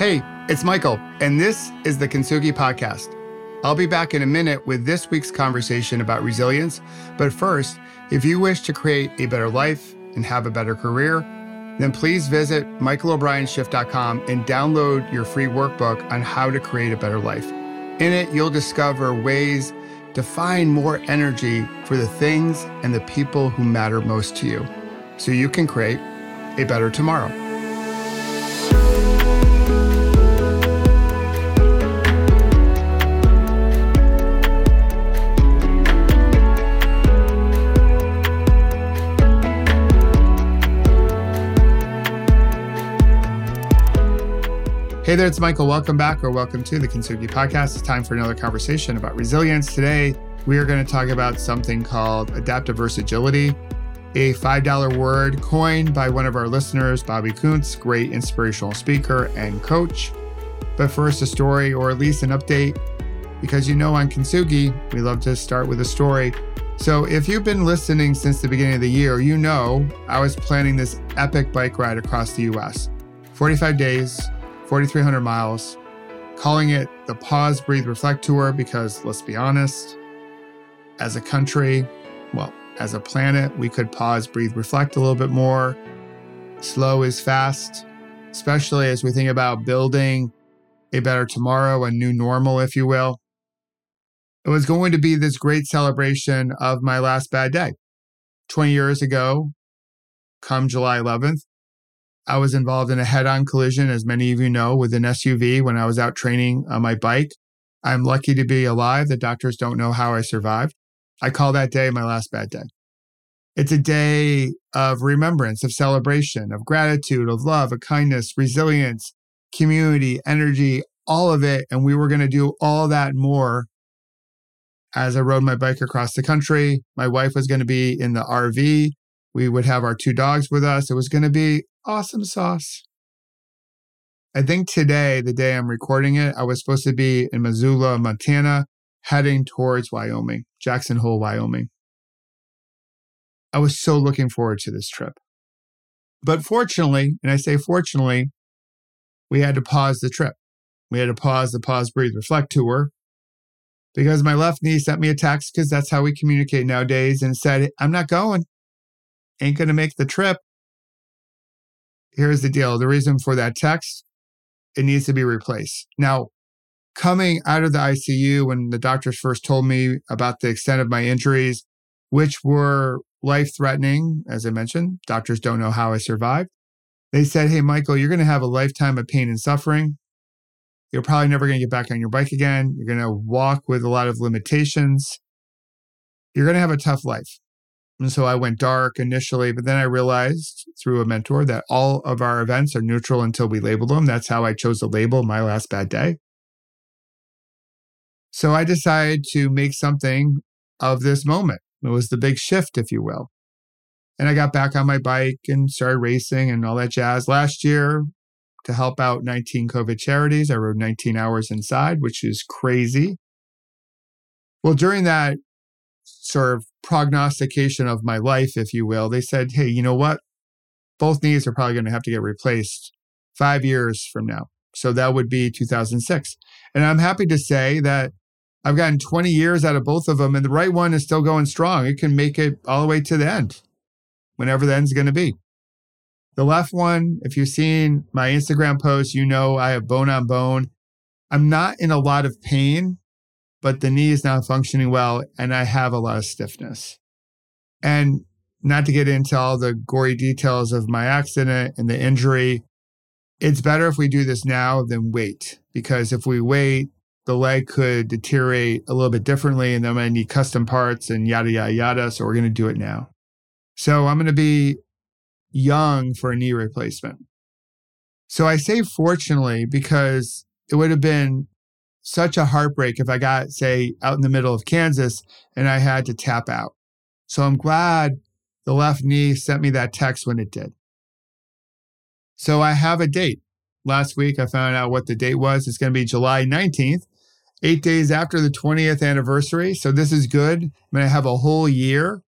Hey, it's Michael, and this is the Kintsugi Podcast. I'll be back in a minute with this week's conversation about resilience. But first, if you wish to create a better life and have a better career, then please visit michaelobrienshift.com and download your free workbook on how to create a better life. In it, you'll discover ways to find more energy for the things and the people who matter most to you so you can create a better tomorrow. Hey there, it's Michael. Welcome back or welcome to the Kintsugi Podcast. It's time for another conversation about resilience. Today, we are going to talk about something called adaptaversagility, a $5 word coined by one of our listeners, Bobby Kountz, great inspirational speaker and coach. But first, a story or at least an update, because you know on Kintsugi, we love to start with a story. So, if you've been listening since the beginning of the year, you know I was planning this epic bike ride across the US 45 days, 4,300 miles, calling it the Pause, Breathe, Reflect Tour because let's be honest, as a country, well, as a planet, we could pause, breathe, reflect a little bit more. Slow is fast, especially as we think about building a better tomorrow, a new normal, if you will. It was going to be this great celebration of my last bad day. 20 years ago, come July 11th, I was involved in a head on collision, as many of you know, with an SUV when I was out training on my bike. I'm lucky to be alive. The doctors don't know how I survived. I call that day my last bad day. It's a day of remembrance, of celebration, of gratitude, of love, of kindness, resilience, community, energy, all of it. And we were going to do all that more as I rode my bike across the country. My wife was going to be in the RV. We would have our two dogs with us. It was going to be awesome sauce. I think today, the day I'm recording it, I was supposed to be in Missoula, Montana, heading towards Wyoming, Jackson Hole, Wyoming. I was so looking forward to this trip. But fortunately, and I say fortunately, we had to pause the trip. We had to pause the Pause, Breathe, Reflect tour because my left knee sent me a text because that's how we communicate nowadays and said, I'm not going. Ain't going to make the trip here's the deal the reason for that text, it needs to be replaced. Now, coming out of the ICU, when the doctors first told me about the extent of my injuries, which were life threatening, as I mentioned, doctors don't know how I survived. They said, Hey, Michael, you're going to have a lifetime of pain and suffering. You're probably never going to get back on your bike again. You're going to walk with a lot of limitations. You're going to have a tough life. And so I went dark initially, but then I realized through a mentor that all of our events are neutral until we label them. That's how I chose to label my last bad day. So I decided to make something of this moment. It was the big shift, if you will. And I got back on my bike and started racing and all that jazz. Last year, to help out 19 COVID charities, I rode 19 hours inside, which is crazy. Well, during that sort of prognostication of my life, if you will, they said, hey, you know what? Both knees are probably going to have to get replaced five years from now. So that would be 2006. And I'm happy to say that I've gotten 20 years out of both of them, and the right one is still going strong. It can make it all the way to the end, whenever the end's going to be. The left one, if you've seen my Instagram post, you know I have bone on bone. I'm not in a lot of pain, but the knee is not functioning well and I have a lot of stiffness. And not to get into all the gory details of my accident and the injury, it's better if we do this now than wait. Because if we wait, the leg could deteriorate a little bit differently and then I'm going to need custom parts and yada, yada, yada. So we're going to do it now. So I'm going to be young for a knee replacement. So I say fortunately because it would have been such a heartbreak if I got, say, out in the middle of Kansas and I had to tap out. So I'm glad the left knee sent me that text when it did. So I have a date. Last week, I found out what the date was. It's going to be July 19th, eight days after the 20th anniversary. So this is good. I'm going to have a whole year,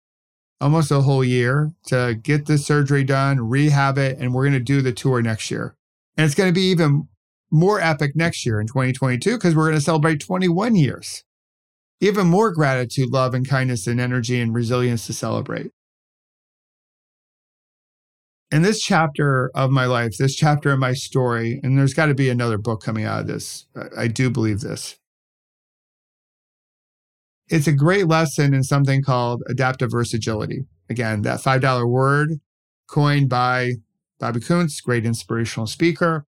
almost a whole year to get the surgery done, rehab it, and we're going to do the tour next year. And it's going to be even more epic next year in 2022 because we're going to celebrate 21 years. Even more gratitude, love, and kindness, and energy and resilience to celebrate. In this chapter of my life, this chapter of my story, and there's got to be another book coming out of this. I do believe this. It's a great lesson in something called adaptaversagility. Again, that $5 word coined by Bobby Kountz, great inspirational speaker.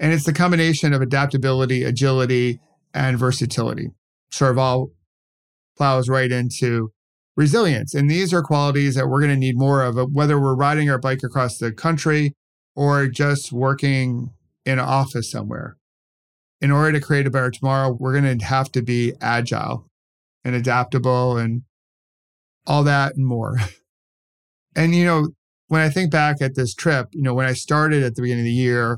And it's the combination of adaptability, agility, and versatility. Sort of all plows right into resilience. And these are qualities that we're going to need more of, uh, whether we're riding our bike across the country or just working in an office somewhere. In order to create a better tomorrow, we're going to have to be agile and adaptable and all that and more. And, you know, when I think back at this trip, you know, when I started at the beginning of the year,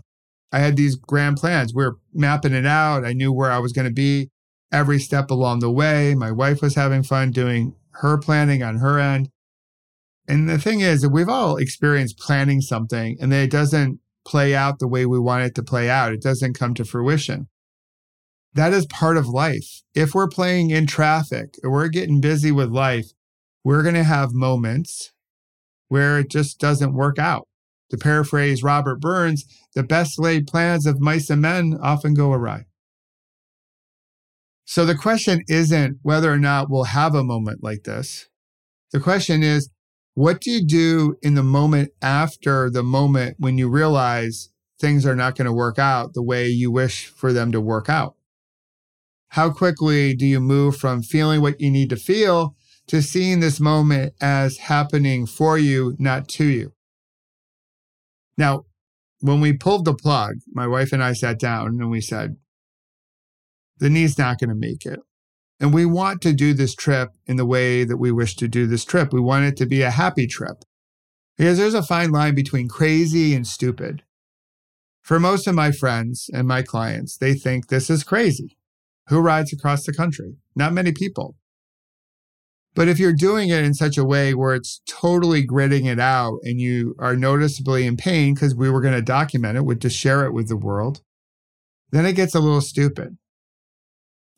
I had these grand plans. We are mapping it out. I knew where I was going to be every step along the way. My wife was having fun doing her planning on her end. And the thing is that we've all experienced planning something and then it doesn't play out the way we want it to play out. It doesn't come to fruition. That is part of life. If we're playing in traffic or we're getting busy with life, we're going to have moments where it just doesn't work out. To paraphrase Robert Burns, the best laid plans of mice and men often go awry. So the question isn't whether or not we'll have a moment like this. The question is, what do you do in the moment after the moment when you realize things are not going to work out the way you wish for them to work out? How quickly do you move from feeling what you need to feel to seeing this moment as happening for you, not to you. Now, when we pulled the plug, my wife and I sat down and we said, the knee's not going to make it. And we want to do this trip in the way that we wish to do this trip. We want it to be a happy trip because there's a fine line between crazy and stupid. For most of my friends and my clients, they think this is crazy. Who rides across the country? Not many people. But if you're doing it in such a way where it's totally gritting it out and you are noticeably in pain because we were going to document it, with to share it with the world, then it gets a little stupid.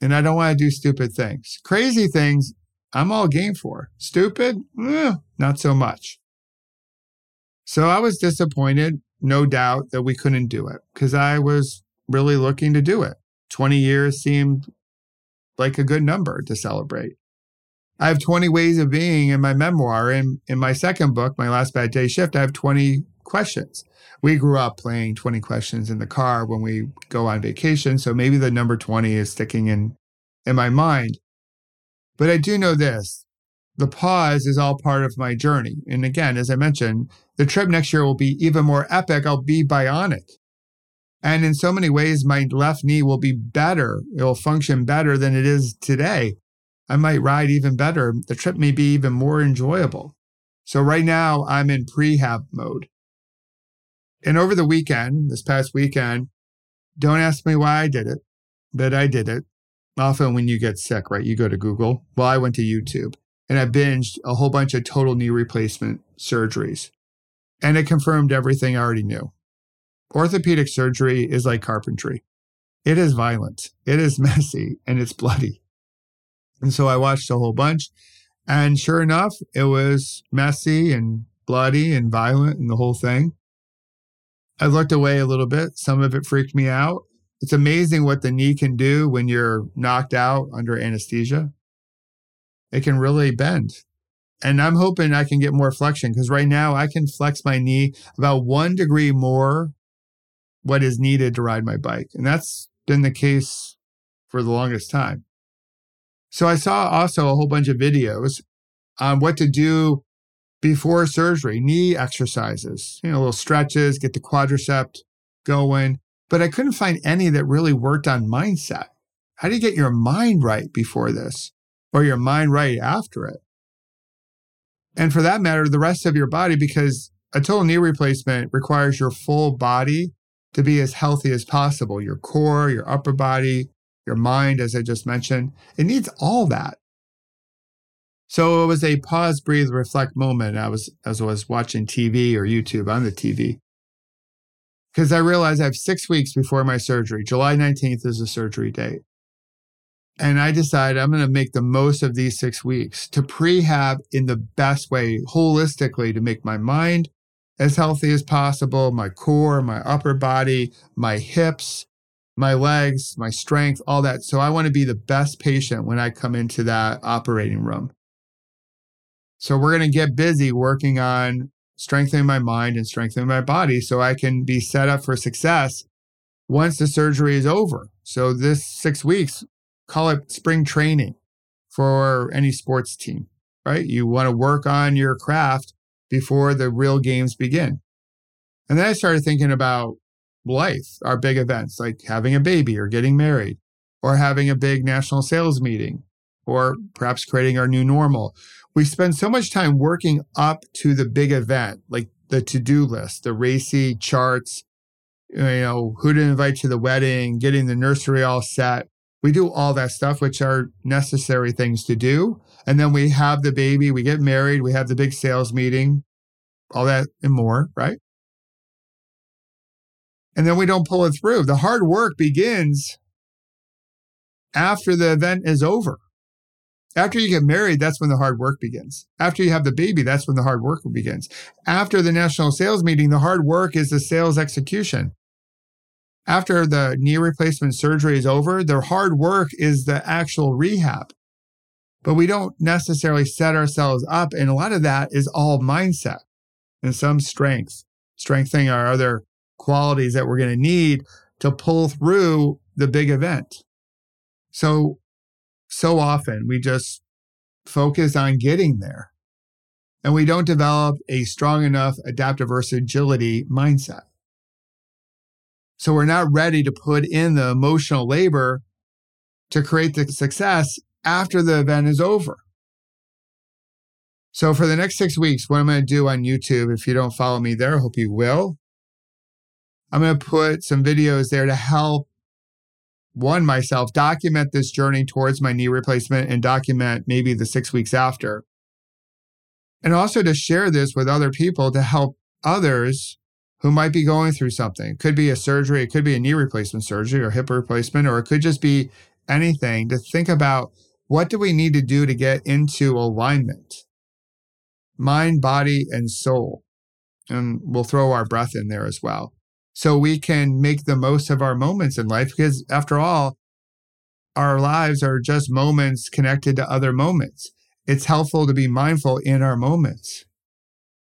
And I don't want to do stupid things. Crazy things, I'm all game for. Stupid, eh, not so much. So I was disappointed, no doubt, that we couldn't do it because I was really looking to do it. 20 years seemed like a good number to celebrate. I have 20 ways of being in my memoir. And in my second book, My Last Bad Day Shift, I have 20 questions. We grew up playing 20 questions in the car when we go on vacation. So maybe the number 20 is sticking in, in my mind. But I do know this the pause is all part of my journey. And again, as I mentioned, the trip next year will be even more epic. I'll be bionic. And in so many ways, my left knee will be better. It will function better than it is today. I might ride even better. The trip may be even more enjoyable. So right now I'm in prehab mode. And over the weekend, this past weekend, don't ask me why I did it, but I did it. Often when you get sick, right, you go to Google. Well, I went to YouTube and I binged a whole bunch of total knee replacement surgeries. And it confirmed everything I already knew. Orthopedic surgery is like carpentry. It is violent, it is messy, and it's bloody. And so I watched a whole bunch. And sure enough, it was messy and bloody and violent and the whole thing. I looked away a little bit. Some of it freaked me out. It's amazing what the knee can do when you're knocked out under anesthesia. It can really bend. And I'm hoping I can get more flexion because right now I can flex my knee about one degree more what is needed to ride my bike. And that's been the case for the longest time. So I saw also a whole bunch of videos on what to do before surgery, knee exercises, you know, little stretches, get the quadricep going. But I couldn't find any that really worked on mindset. How do you get your mind right before this or your mind right after it? And for that matter, the rest of your body, because a total knee replacement requires your full body to be as healthy as possible your core, your upper body, your mind, as I just mentioned. It needs all that. So it was a pause, breathe, reflect moment. I was as I was watching TV or YouTube on the TV. because I realized I have six weeks before my surgery. July 19th is the surgery date. And I decided I'm going to make the most of these six weeks to prehab in the best way, holistically, to make my mind as healthy as possible, my core, my upper body, my hips, my legs, my strength, all that. So I want to be the best patient when I come into that operating room. So we're going to get busy working on strengthening my mind and strengthening my body so I can be set up for success once the surgery is over. So this six weeks, call it spring training for any sports team, right? You want to work on your craft before the real games begin. And then I started thinking about life, our big events like having a baby or getting married or having a big national sales meeting or perhaps creating our new normal. We spend so much time working up to the big event, like the to-do list, the RACI charts, you know, who to invite to the wedding, getting the nursery all set. We do all that stuff, which are necessary things to do. And then we have the baby, we get married, we have the big sales meeting, all that and more, right? And then we don't pull it through. The hard work begins after the event is over. After you get married, that's when the hard work begins. After you have the baby, that's when the hard work begins. After the national sales meeting, the hard work is the sales execution. After the knee replacement surgery is over, the hard work is the actual rehab. But we don't necessarily set ourselves up. And a lot of that is all mindset and some strength, strengthening our other qualities that we're going to need to pull through the big event. So so often we just focus on getting there and we don't develop a strong enough adaptaversagility mindset. So we're not ready to put in the emotional labor to create the success after the event is over. So for the next six weeks, what I'm going to do on YouTube, if you don't follow me there, I hope you will. I'm going to put some videos there to help one myself document this journey towards my knee replacement and document maybe the six weeks after. And also to share this with other people to help others who might be going through something. It could be a surgery, it could be a knee replacement surgery or hip replacement, or it could just be anything to think about what do we need to do to get into alignment? Mind, body, and soul. And we'll throw our breath in there as well so we can make the most of our moments in life because after all our lives are just moments connected to other moments. It's helpful to be mindful in our moments.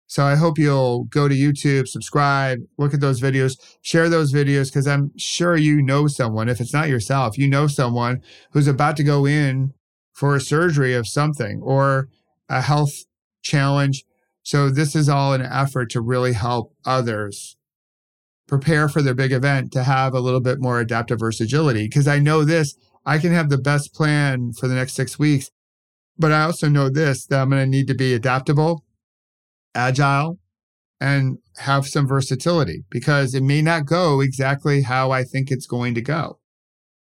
So i hope you'll go to youtube subscribe look at those videos share those videos because i'm sure you know someone if it's not yourself you know someone who's about to go in for a surgery of something or a health challenge. So this is all an effort to really help others prepare for their big event to have a little bit more adaptaversagility. Because I know this, I can have the best plan for the next six weeks, but I also know this that I'm going to need to be adaptable, agile, and have some versatility because it may not go exactly how I think it's going to go.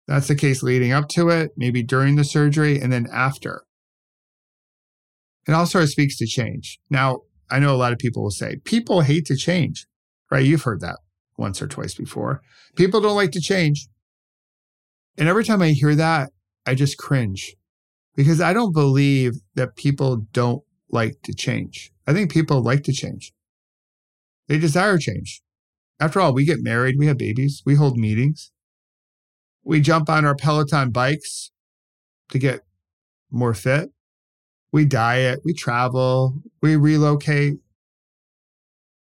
That's the case leading up to it, maybe during the surgery, and then after. It of speaks to change. Now, I know a lot of people will say, people hate to change, right? You've heard that once or twice before. People don't like to change. And every time I hear that, I just cringe because I don't believe that people don't like to change. I think people like to change. They desire change. After all, we get married, we have babies, we hold meetings, we jump on our Peloton bikes to get more fit, we diet, we travel, we relocate,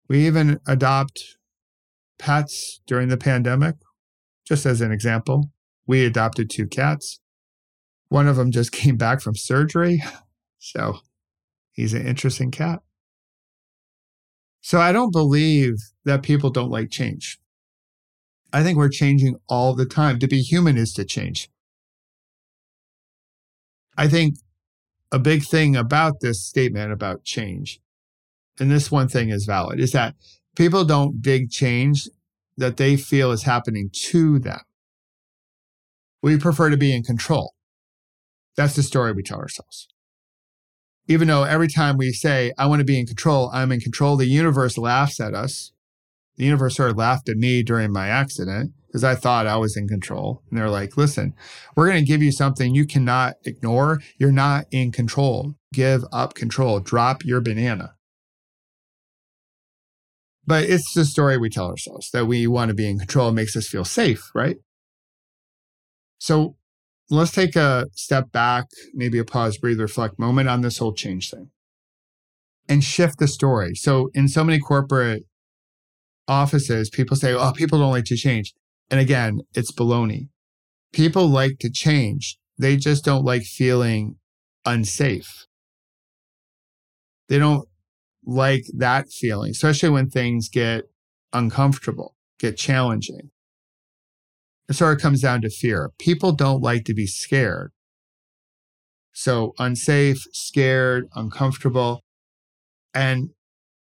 we even adopt pets during the pandemic. Just as an example, we adopted two cats. One of them just came back from surgery. So he's an interesting cat. So I don't believe that people don't like change. I think we're changing all the time. To be human is to change. I think a big thing about this statement about change, and this one thing is valid, is that people don't dig change that they feel is happening to them. We prefer to be in control. That's the story we tell ourselves. Even though every time we say, I want to be in control, I'm in control, the universe laughs at us. the universe sort of laughed at me during my accident because I thought I was in control. And they're like, listen, we're going to give you something you cannot ignore. You're not in control. Give up control. Drop your banana. But it's the story we tell ourselves that we want to be in control. It makes us feel safe, right? So let's take a step back, maybe a pause, breathe, reflect moment on this whole change thing and shift the story. So in so many corporate offices, people say, oh, people don't like to change. And again, it's baloney. People like to change. They just don't like feeling unsafe. They don't like that feeling, especially when things get uncomfortable, get challenging. It sort of comes down to fear. People don't like to be scared. So unsafe, scared, uncomfortable. And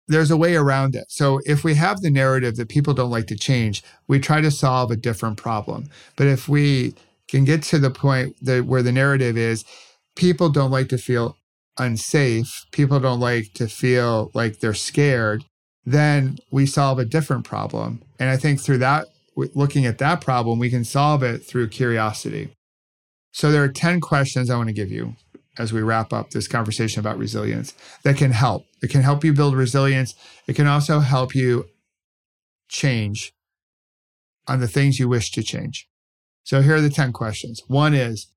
there's a way around it. So if we have the narrative that people don't like to change, we try to solve a different problem. But if we can get to the point that where the narrative is people don't like to feel unsafe, people don't like to feel like they're scared, then we solve a different problem. And I think through that looking at that problem, we can solve it through curiosity. So there are 10 questions I want to give you as we wrap up this conversation about resilience that can help. It can help you build resilience. It can also help you change on the things you wish to change. So here are the 10 questions. One is,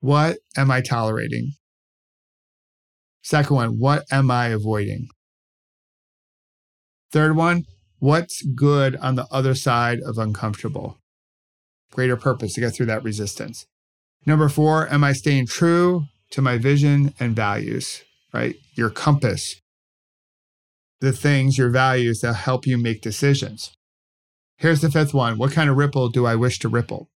what am I tolerating? Second one, what am I avoiding? Third one, what's good on the other side of uncomfortable? Greater purpose to get through that resistance. Number four, am I staying true to my vision and values, right? Your compass, the things, your values that help you make decisions. Here's the fifth one. What kind of ripple do I wish to ripple?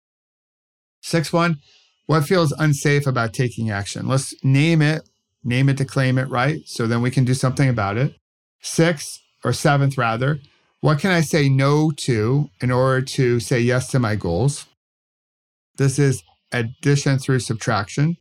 Sixth one, what feels unsafe about taking action? Let's name it, name it to claim it, right? So then we can do something about it. Sixth, or seventh rather, what can I say no to in order to say yes to my goals? This is addition through subtraction.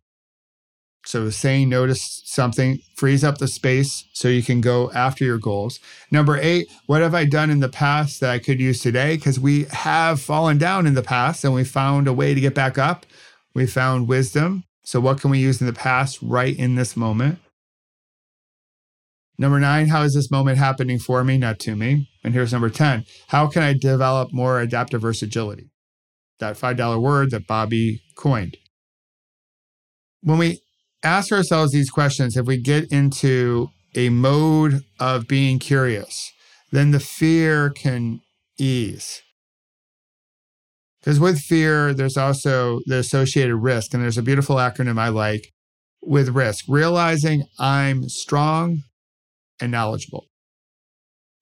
So saying no to something frees up the space so you can go after your goals. Number eight, what have I done in the past that I could use today? Because we have fallen down in the past and we found a way to get back up. We found wisdom. So what can we use in the past right in this moment? Number nine, how is this moment happening for me, not to me? And here's number 10, how can I develop more adaptaversagility? That $5 word that Bobby coined. When we ask ourselves these questions, if we get into a mode of being curious, then the fear can ease. Because with fear, there's also the associated risk. And there's a beautiful acronym I like with risk realizing I'm strong and knowledgeable.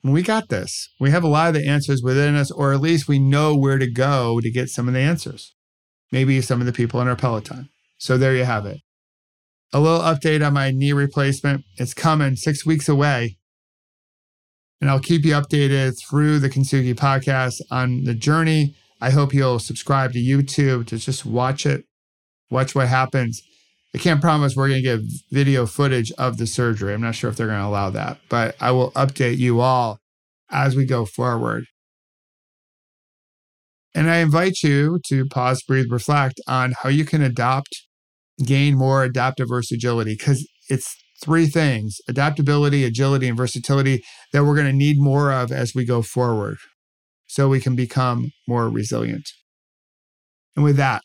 We got this. We have a lot of the answers within us, or at least we know where to go to get some of the answers. Maybe some of the people in our Peloton. So there you have it a little update on my knee replacement. It's coming six weeks away. And I'll keep you updated through the Kintsugi podcast on the journey. I hope you'll subscribe to YouTube to just watch it, watch what happens. I can't promise we're going to get video footage of the surgery. I'm not sure if they're going to allow that, but I will update you all as we go forward. And I invite you to pause, breathe, reflect on how you can adopt gain more adaptaversagility because it's three things adaptability, agility, and versatility that we're going to need more of as we go forward so we can become more resilient. And with that,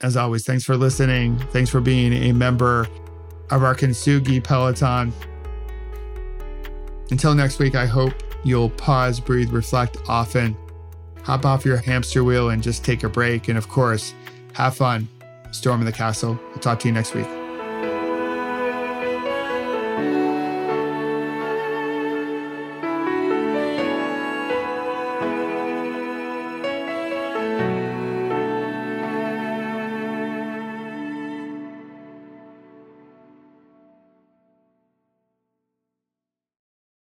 as always, thanks for listening. Thanks for being a member of our Kintsugi Peloton. Until next week, I hope you'll pause, breathe, reflect often, hop off your hamster wheel and just take a break. And of course, have fun storming the castle. I'll talk to you next week.